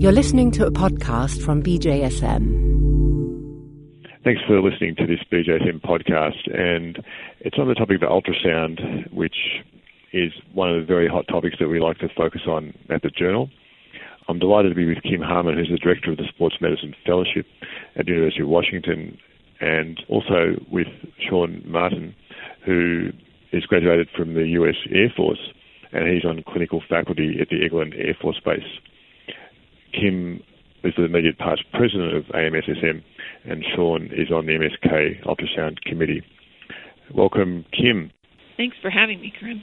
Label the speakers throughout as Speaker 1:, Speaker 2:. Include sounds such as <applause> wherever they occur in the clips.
Speaker 1: You're listening to a podcast from BJSM.
Speaker 2: Thanks for listening to this BJSM podcast. And it's on the topic of ultrasound, which is one of the very hot topics that we like to focus on at the Journal. I'm delighted to be with Kim Harmon, who's the director of the Sports Medicine Fellowship at the University of Washington, and also with Sean Martin, who is graduated from the US Air Force, and he's on clinical faculty at the Eglin Air Force Base. Kim is the immediate past president of AMSSM, and Sean is on the MSK Ultrasound Committee. Welcome, Kim.
Speaker 3: Thanks for having me, Karim.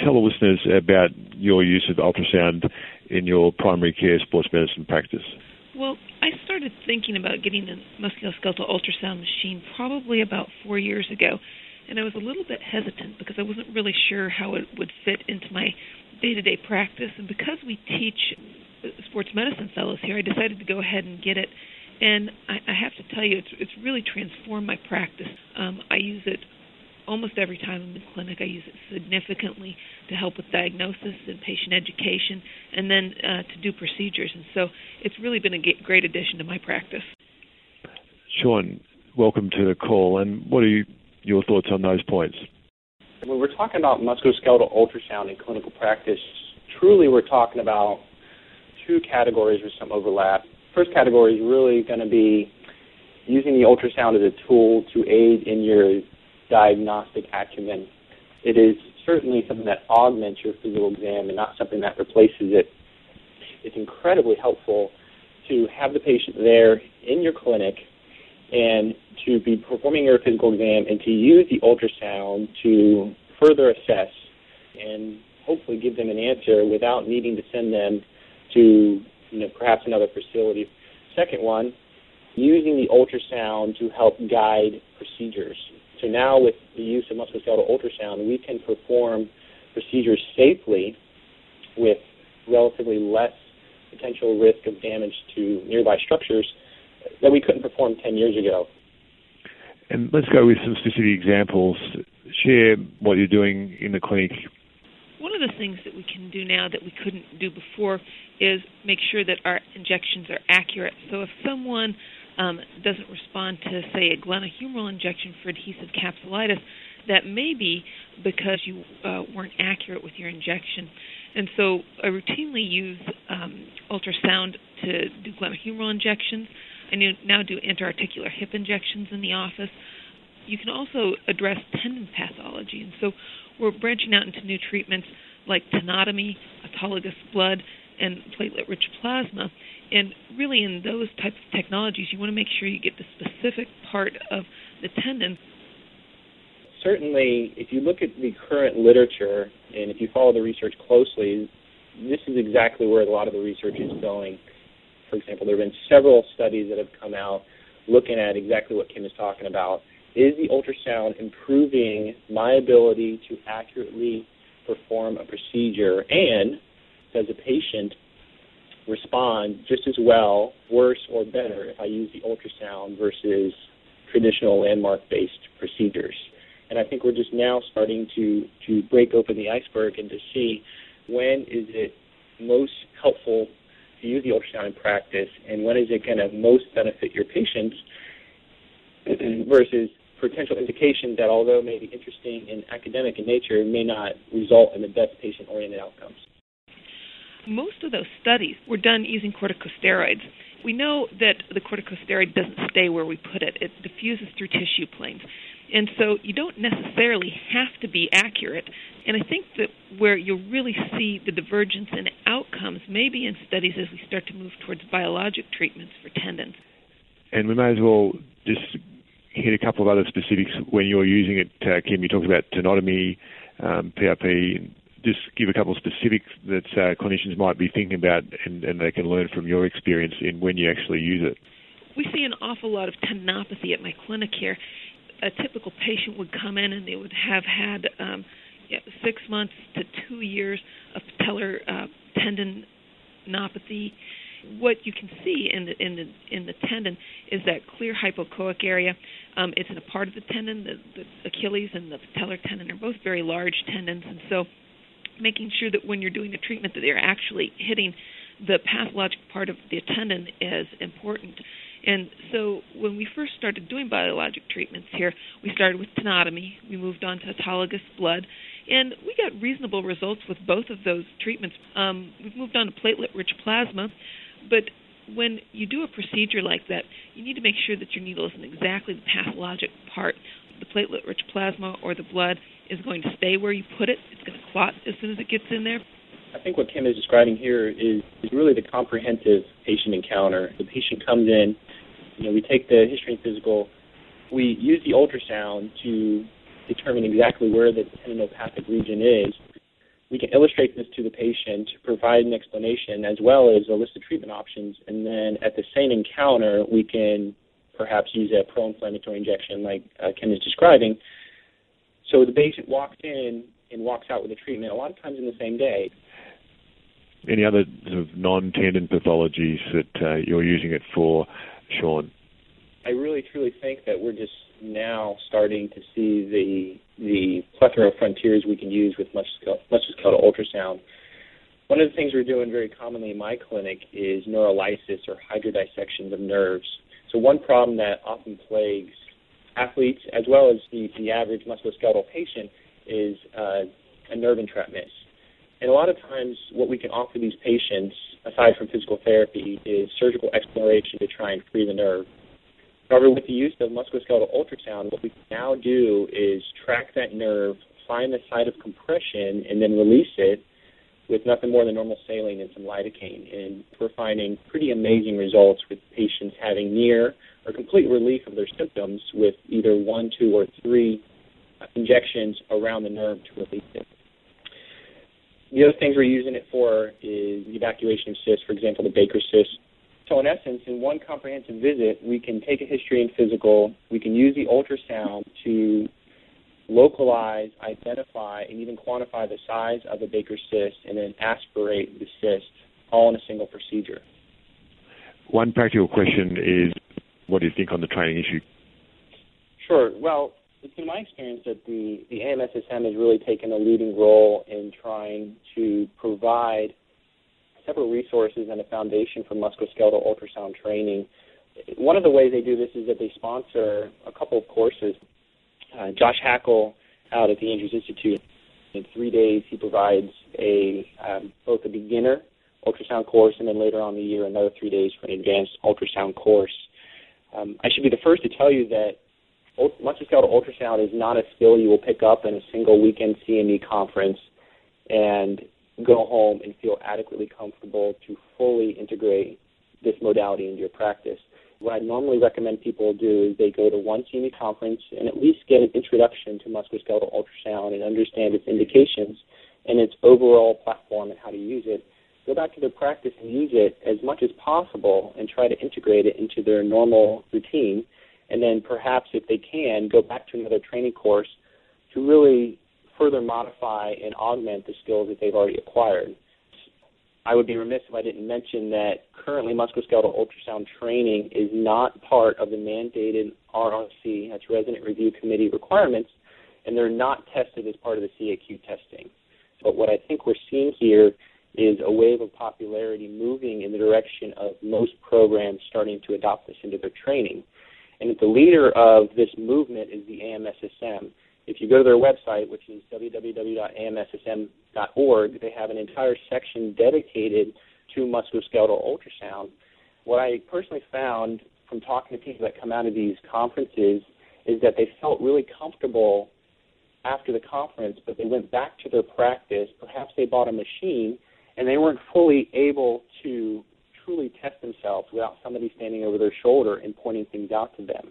Speaker 2: Tell the listeners about your use of ultrasound in your primary care sports medicine practice.
Speaker 3: Well, I started thinking about getting a musculoskeletal ultrasound machine probably about four years ago, and I was a little bit hesitant because I wasn't really sure how it would fit into my day to day practice. And because we teach sports medicine fellows here, I decided to go ahead and get it. And I, I have to tell you, it's it's really transformed my practice. Um, I use it almost every time I'm in clinic. I use it significantly to help with diagnosis and patient education, and then uh, to do procedures. And so it's really been a great addition to my practice.
Speaker 2: Sean, welcome to the call. And what are you, your thoughts on those points?
Speaker 4: When we're talking about musculoskeletal ultrasound in clinical practice, truly we're talking about two categories with some overlap. First category is really going to be using the ultrasound as a tool to aid in your diagnostic acumen. It is certainly something that augments your physical exam and not something that replaces it. It's incredibly helpful to have the patient there in your clinic and to be performing your physical exam and to use the ultrasound to further assess and hopefully give them an answer without needing to send them to you know, perhaps another facility. Second one, using the ultrasound to help guide procedures. So now with the use of musculoskeletal ultrasound, we can perform procedures safely with relatively less potential risk of damage to nearby structures that we couldn't perform 10 years ago.
Speaker 2: And let's go with some specific examples. Share what you're doing in the clinic
Speaker 3: one of the things that we can do now that we couldn't do before is make sure that our injections are accurate. So if someone um, doesn't respond to, say, a glenohumeral injection for adhesive capsulitis, that may be because you uh, weren't accurate with your injection. And so I routinely use um, ultrasound to do glenohumeral injections. I now do intra-articular hip injections in the office. You can also address tendon pathology. And so we're branching out into new treatments like tenotomy, autologous blood, and platelet-rich plasma. And really, in those types of technologies, you want to make sure you get the specific part of the tendon.
Speaker 4: Certainly, if you look at the current literature and if you follow the research closely, this is exactly where a lot of the research is going. For example, there have been several studies that have come out looking at exactly what Kim is talking about is the ultrasound improving my ability to accurately perform a procedure? And does a patient respond just as well, worse, or better if I use the ultrasound versus traditional landmark based procedures? And I think we're just now starting to, to break open the iceberg and to see when is it most helpful to use the ultrasound in practice and when is it going to most benefit your patients <clears throat> versus potential indication that, although may be interesting and academic in nature, may not result in the best patient oriented outcomes.
Speaker 3: Most of those studies were done using corticosteroids. We know that the corticosteroid doesn't stay where we put it, it diffuses through tissue planes. And so you don't necessarily have to be accurate. And I think that where you'll really see the divergence in outcomes may be in studies as we start to move towards biologic treatments for tendons.
Speaker 2: And we may as well just hit a couple of other specifics when you're using it, uh, Kim. You talked about tenotomy, um, PRP. Just give a couple of specifics that uh, clinicians might be thinking about and, and they can learn from your experience in when you actually use it.
Speaker 3: We see an awful lot of tenopathy at my clinic here. A typical patient would come in and they would have had um, six months to two years of patellar uh, tendinopathy what you can see in the in the in the tendon is that clear hypoechoic area. Um, it's in a part of the tendon. The, the Achilles and the patellar tendon are both very large tendons, and so making sure that when you're doing the treatment that they're actually hitting the pathologic part of the tendon is important. And so when we first started doing biologic treatments here, we started with tenotomy, we moved on to autologous blood, and we got reasonable results with both of those treatments. Um, we've moved on to platelet rich plasma, but when you do a procedure like that, you need to make sure that your needle isn't exactly the pathologic part. The platelet rich plasma or the blood is going to stay where you put it, it's going to clot as soon as it gets in there.
Speaker 4: I think what Kim is describing here is, is really the comprehensive patient encounter. The patient comes in, you know, we take the history and physical, we use the ultrasound to determine exactly where the tendinopathic region is. We can illustrate this to the patient, provide an explanation as well as a list of treatment options, and then at the same encounter, we can perhaps use a pro-inflammatory injection like uh, Kim is describing. So the patient walks in and walks out with a treatment a lot of times in the same day.
Speaker 2: Any other sort of non-tendon pathologies that uh, you're using it for, Sean?
Speaker 4: I really truly think that we're just now starting to see the the plethora of frontiers we can use with musculoskeletal ultrasound. One of the things we're doing very commonly in my clinic is neurolysis or hydrodissections of nerves. So one problem that often plagues athletes as well as the, the average musculoskeletal patient is uh, a nerve entrapment. And a lot of times, what we can offer these patients, aside from physical therapy, is surgical exploration to try and free the nerve. However, with the use of musculoskeletal ultrasound, what we now do is track that nerve, find the site of compression, and then release it with nothing more than normal saline and some lidocaine. And we're finding pretty amazing results with patients having near or complete relief of their symptoms with either one, two, or three injections around the nerve to release it. The other things we're using it for is the evacuation of cysts, for example, the Baker cyst so in essence, in one comprehensive visit, we can take a history and physical, we can use the ultrasound to localize, identify, and even quantify the size of a Baker cyst and then aspirate the cyst all in a single procedure.
Speaker 2: One practical question is, what do you think on the training issue?
Speaker 4: Sure. Well, it's been my experience that the, the AMSSM has really taken a leading role in trying to provide several resources and a foundation for musculoskeletal ultrasound training. One of the ways they do this is that they sponsor a couple of courses. Uh, Josh Hackel out at the Andrews Institute, in three days he provides a um, both a beginner ultrasound course and then later on in the year another three days for an advanced ultrasound course. Um, I should be the first to tell you that musculoskeletal ultrasound is not a skill you will pick up in a single weekend CME conference and go home and feel adequately comfortable to fully integrate this modality into your practice. What I normally recommend people do is they go to one CME conference and at least get an introduction to musculoskeletal ultrasound and understand its indications and its overall platform and how to use it. Go back to their practice and use it as much as possible and try to integrate it into their normal routine. And then perhaps if they can, go back to another training course to really further modify and augment the skills that they've already acquired. I would be remiss if I didn't mention that currently musculoskeletal ultrasound training is not part of the mandated RRC, that's Resident Review Committee requirements, and they're not tested as part of the CAQ testing. But what I think we're seeing here is a wave of popularity moving in the direction of most programs starting to adopt this into their training. And the leader of this movement is the AMSSM, if you go to their website, which is www.amssm.org, they have an entire section dedicated to musculoskeletal ultrasound. What I personally found from talking to people that come out of these conferences is that they felt really comfortable after the conference, but they went back to their practice. Perhaps they bought a machine and they weren't fully able to truly test themselves without somebody standing over their shoulder and pointing things out to them.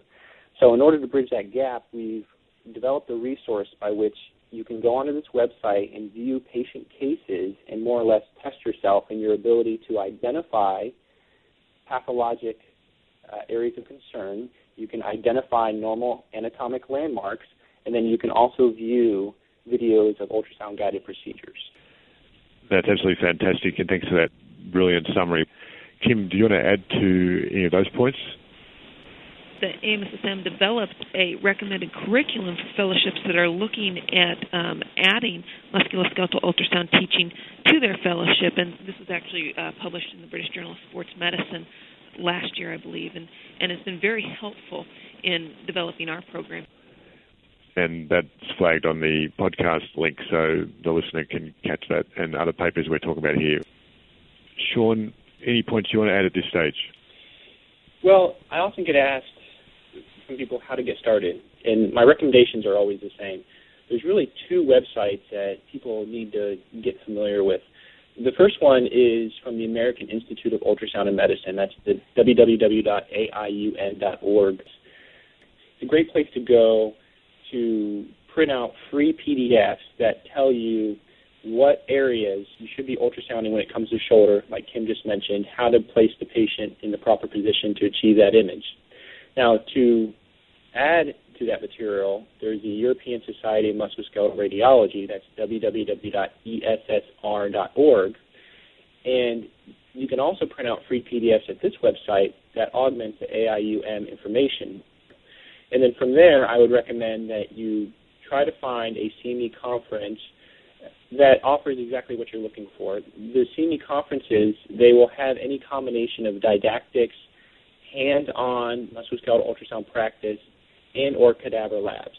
Speaker 4: So, in order to bridge that gap, we've developed a resource by which you can go onto this website and view patient cases and more or less test yourself in your ability to identify pathologic uh, areas of concern. You can identify normal anatomic landmarks, and then you can also view videos of ultrasound guided procedures.
Speaker 2: That's absolutely fantastic, and thanks for that brilliant summary. Kim, do you want to add to any of those points?
Speaker 3: The AMSSM developed a recommended curriculum for fellowships that are looking at um, adding musculoskeletal ultrasound teaching to their fellowship, and this was actually uh, published in the British Journal of Sports Medicine last year, I believe, and and it's been very helpful in developing our program.
Speaker 2: And that's flagged on the podcast link, so the listener can catch that and other papers we're talking about here. Sean, any points you want to add at this stage?
Speaker 4: Well, I often get asked from people how to get started, and my recommendations are always the same. There's really two websites that people need to get familiar with. The first one is from the American Institute of Ultrasound and Medicine. That's the www.aium.org. It's a great place to go to print out free PDFs that tell you what areas you should be ultrasounding when it comes to shoulder, like Kim just mentioned, how to place the patient in the proper position to achieve that image. Now, to add to that material, there's the European Society of Musculoskeletal Radiology, that's www.essr.org, and you can also print out free PDFs at this website that augment the AIUM information. And then from there, I would recommend that you try to find a CME conference that offers exactly what you're looking for. The CME conferences, they will have any combination of didactics, hands-on musculoskeletal ultrasound practice, and or cadaver labs.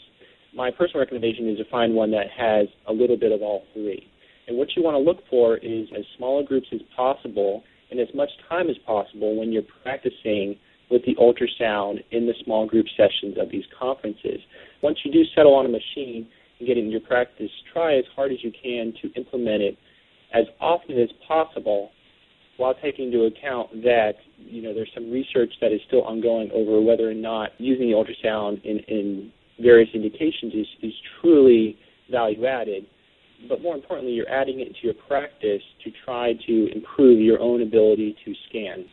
Speaker 4: My personal recommendation is to find one that has a little bit of all three. And what you want to look for is as smaller groups as possible and as much time as possible when you're practicing with the ultrasound in the small group sessions of these conferences. Once you do settle on a machine, and get in your practice, try as hard as you can to implement it as often as possible while taking into account that you know there's some research that is still ongoing over whether or not using the ultrasound in, in various indications is, is truly value added. But more importantly, you're adding it into your practice to try to improve your own ability to scan.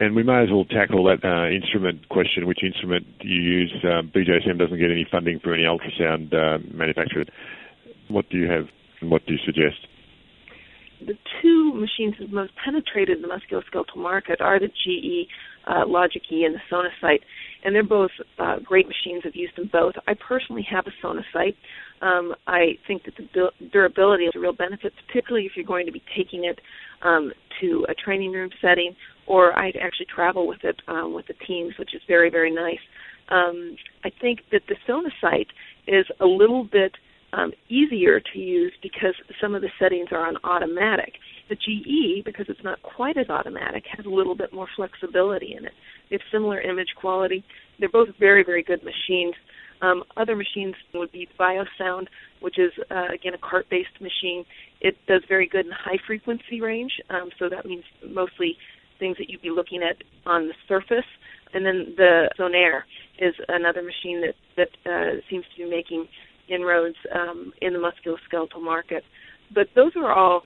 Speaker 2: And we may as well tackle that uh, instrument question. Which instrument do you use? Uh, BJSM doesn't get any funding for any ultrasound uh, manufacturer. What do you have and what do you suggest?
Speaker 5: The two machines that most penetrated the musculoskeletal market are the GE uh, Logic E and the SonoSite, and they're both uh, great machines. I've used them both. I personally have a SonoSite. Um, I think that the durability is a real benefit, particularly if you're going to be taking it um, to a training room setting, or I actually travel with it um, with the teams, which is very very nice. Um, I think that the SonoSite is a little bit um, easier to use because some of the settings are on automatic. The GE, because it's not quite as automatic, has a little bit more flexibility in it. Have similar image quality. They're both very, very good machines. Um, other machines would be Biosound, which is uh, again a cart-based machine. It does very good in high frequency range, um, so that means mostly things that you'd be looking at on the surface. And then the Zonare is another machine that that uh, seems to be making inroads um, in the musculoskeletal market. But those are all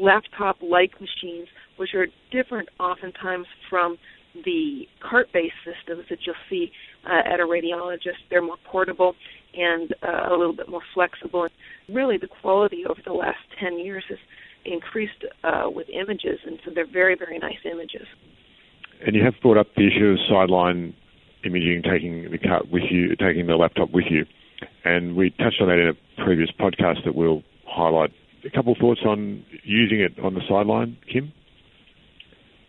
Speaker 5: laptop-like machines, which are different oftentimes from the cart-based systems that you'll see uh, at a radiologist. They're more portable and uh, a little bit more flexible. And really, the quality over the last 10 years has increased uh, with images, and so they're very, very nice images.
Speaker 2: And you have brought up the issue of sideline imaging, taking the cart with you, taking the laptop with you, and we touched on that in a previous podcast that we'll highlight. A couple of thoughts on using it on the sideline, Kim.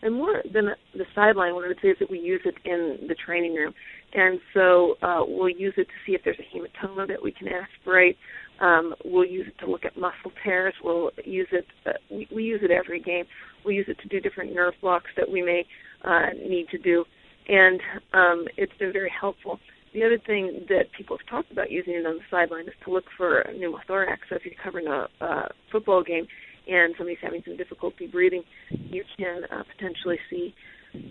Speaker 5: And more than the sideline, what I would say is that we use it in the training room. And so uh, we'll use it to see if there's a hematoma that we can aspirate. Um, we'll use it to look at muscle tears. We'll use it. Uh, we, we use it every game. We use it to do different nerve blocks that we may uh, need to do, and um, it's been very helpful. The other thing that people have talked about using it on the sideline is to look for pneumothorax. So if you're covering a, a football game and somebody's having some difficulty breathing, you can uh, potentially see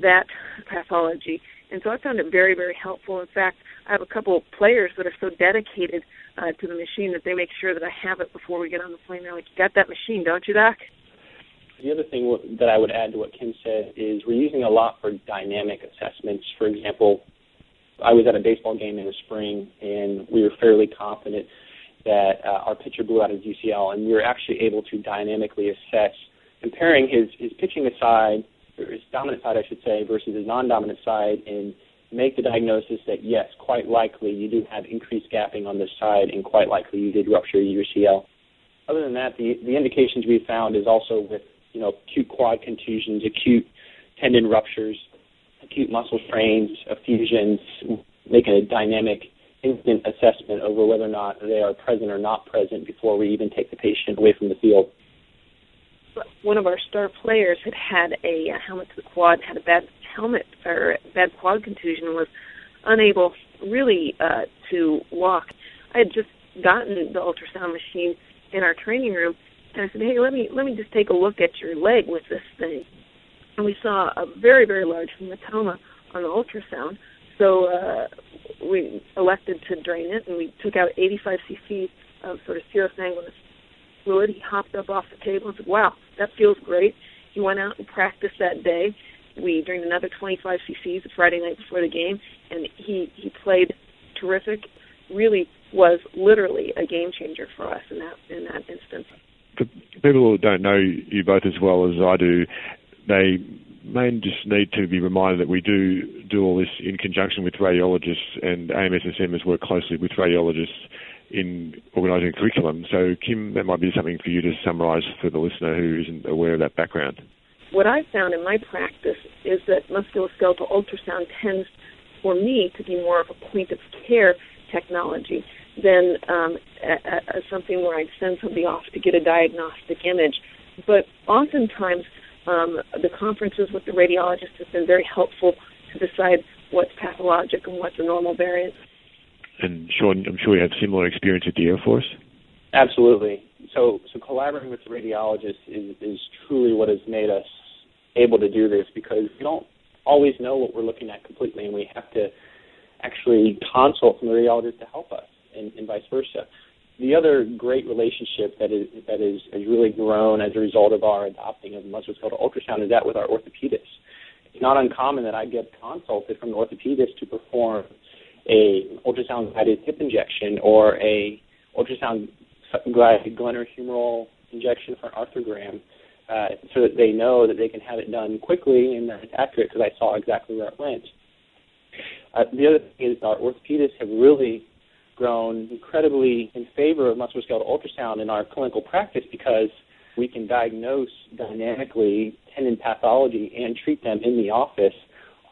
Speaker 5: that pathology. And so I found it very, very helpful. In fact, I have a couple of players that are so dedicated uh, to the machine that they make sure that I have it before we get on the plane. They're like, "You got that machine, don't you, Doc?"
Speaker 4: The other thing that I would add to what Kim said is we're using a lot for dynamic assessments. For example, I was at a baseball game in the spring, and we were fairly confident that uh, our pitcher blew out his UCL, and we were actually able to dynamically assess comparing his his pitching side, or his dominant side, I should say, versus his non-dominant side and make the diagnosis that yes, quite likely you do have increased gapping on this side, and quite likely you did rupture your UCL. Other than that, the the indications we found is also with you know acute quad contusions, acute tendon ruptures, acute muscle strains, effusions, making a dynamic instant assessment over whether or not they are present or not present before we even take the patient away from the field.
Speaker 5: One of our star players had had a helmet to the quad, had a bad helmet or bad quad contusion, was unable really uh, to walk. I had just gotten the ultrasound machine in our training room, and I said, "Hey, let me let me just take a look at your leg with this thing." And we saw a very very large hematoma on the ultrasound. So uh, we elected to drain it, and we took out 85 cc of sort of serosanguinous fluid. He hopped up off the table and said, "Wow, that feels great." He went out and practiced that day. We drained another 25 cc's the Friday night before the game, and he he played terrific. Really was literally a game changer for us in that in that instance.
Speaker 2: For people who don't know you both as well as I do, they may just need to be reminded that we do do all this in conjunction with radiologists, and AMSSM has worked closely with radiologists in organising curriculum. So, Kim, that might be something for you to summarise for the listener who isn't aware of that background.
Speaker 5: What I've found in my practice is that musculoskeletal ultrasound tends, for me, to be more of a point of care technology than um, a, a, something where I'd send somebody off to get a diagnostic image. But oftentimes, um, the conferences with the radiologists have been very helpful to decide what's pathologic and what's a normal variant.
Speaker 2: And Sean, I'm sure you have similar experience at the Air Force.
Speaker 4: Absolutely. So, so collaborating with the radiologist is, is truly what has made us able to do this because we don't always know what we're looking at completely, and we have to actually consult from the radiologist to help us, and, and vice versa. The other great relationship that is that is has really grown as a result of our adopting of musculoskeletal ultrasound is that with our orthopedist. It's not uncommon that I get consulted from the orthopedist to perform a ultrasound guided hip injection or a ultrasound guided glenohumeral injection for arthrogram, uh, so that they know that they can have it done quickly and that it's accurate because I saw exactly where it went. Uh, the other thing is our orthopedists have really grown incredibly in favor of musculoskeletal ultrasound in our clinical practice because we can diagnose dynamically tendon pathology and treat them in the office,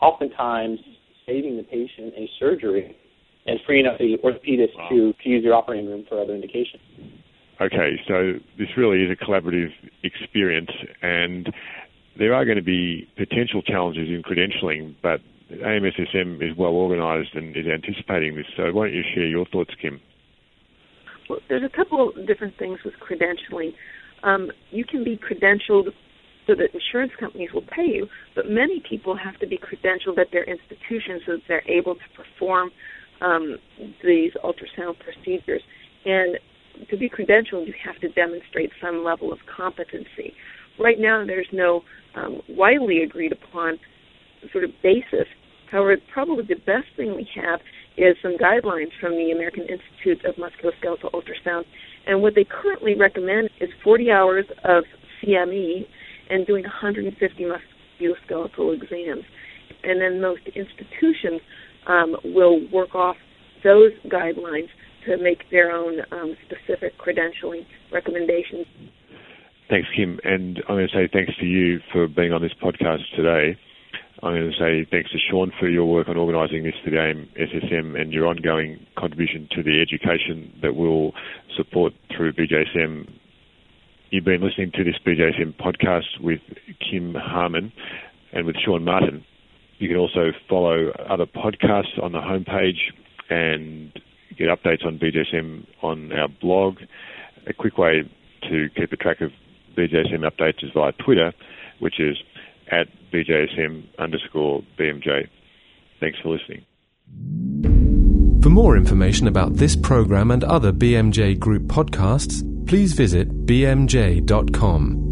Speaker 4: oftentimes saving the patient a surgery and freeing up the orthopedist wow. to, to use your operating room for other indications.
Speaker 2: Okay, so this really is a collaborative experience, and there are going to be potential challenges in credentialing, but AMSSM is well organised and is anticipating this. So why don't you share your thoughts, Kim?
Speaker 5: Well, there's a couple different things with credentialing. Um, you can be credentialed so that insurance companies will pay you, but many people have to be credentialed at their institutions so that they're able to perform um, these ultrasound procedures. And to be credentialed, you have to demonstrate some level of competency. Right now, there's no um, widely agreed upon sort of basis. However, probably the best thing we have is some guidelines from the American Institute of Musculoskeletal Ultrasound. And what they currently recommend is 40 hours of CME and doing 150 musculoskeletal exams. And then most institutions um, will work off those guidelines to make their own um, specific credentialing recommendations.
Speaker 2: Thanks, Kim. And I'm going to say thanks to you for being on this podcast today. I'm going to say thanks to Sean for your work on organising this the SSM and your ongoing contribution to the education that we'll support through BJSM. You've been listening to this BJSM podcast with Kim Harmon and with Sean Martin. You can also follow other podcasts on the homepage and get updates on BJSM on our blog. A quick way to keep a track of BJSM updates is via Twitter, which is at BJSM underscore BMJ. Thanks for listening.
Speaker 6: For more information about this program and other BMJ Group podcasts, please visit bmj.com.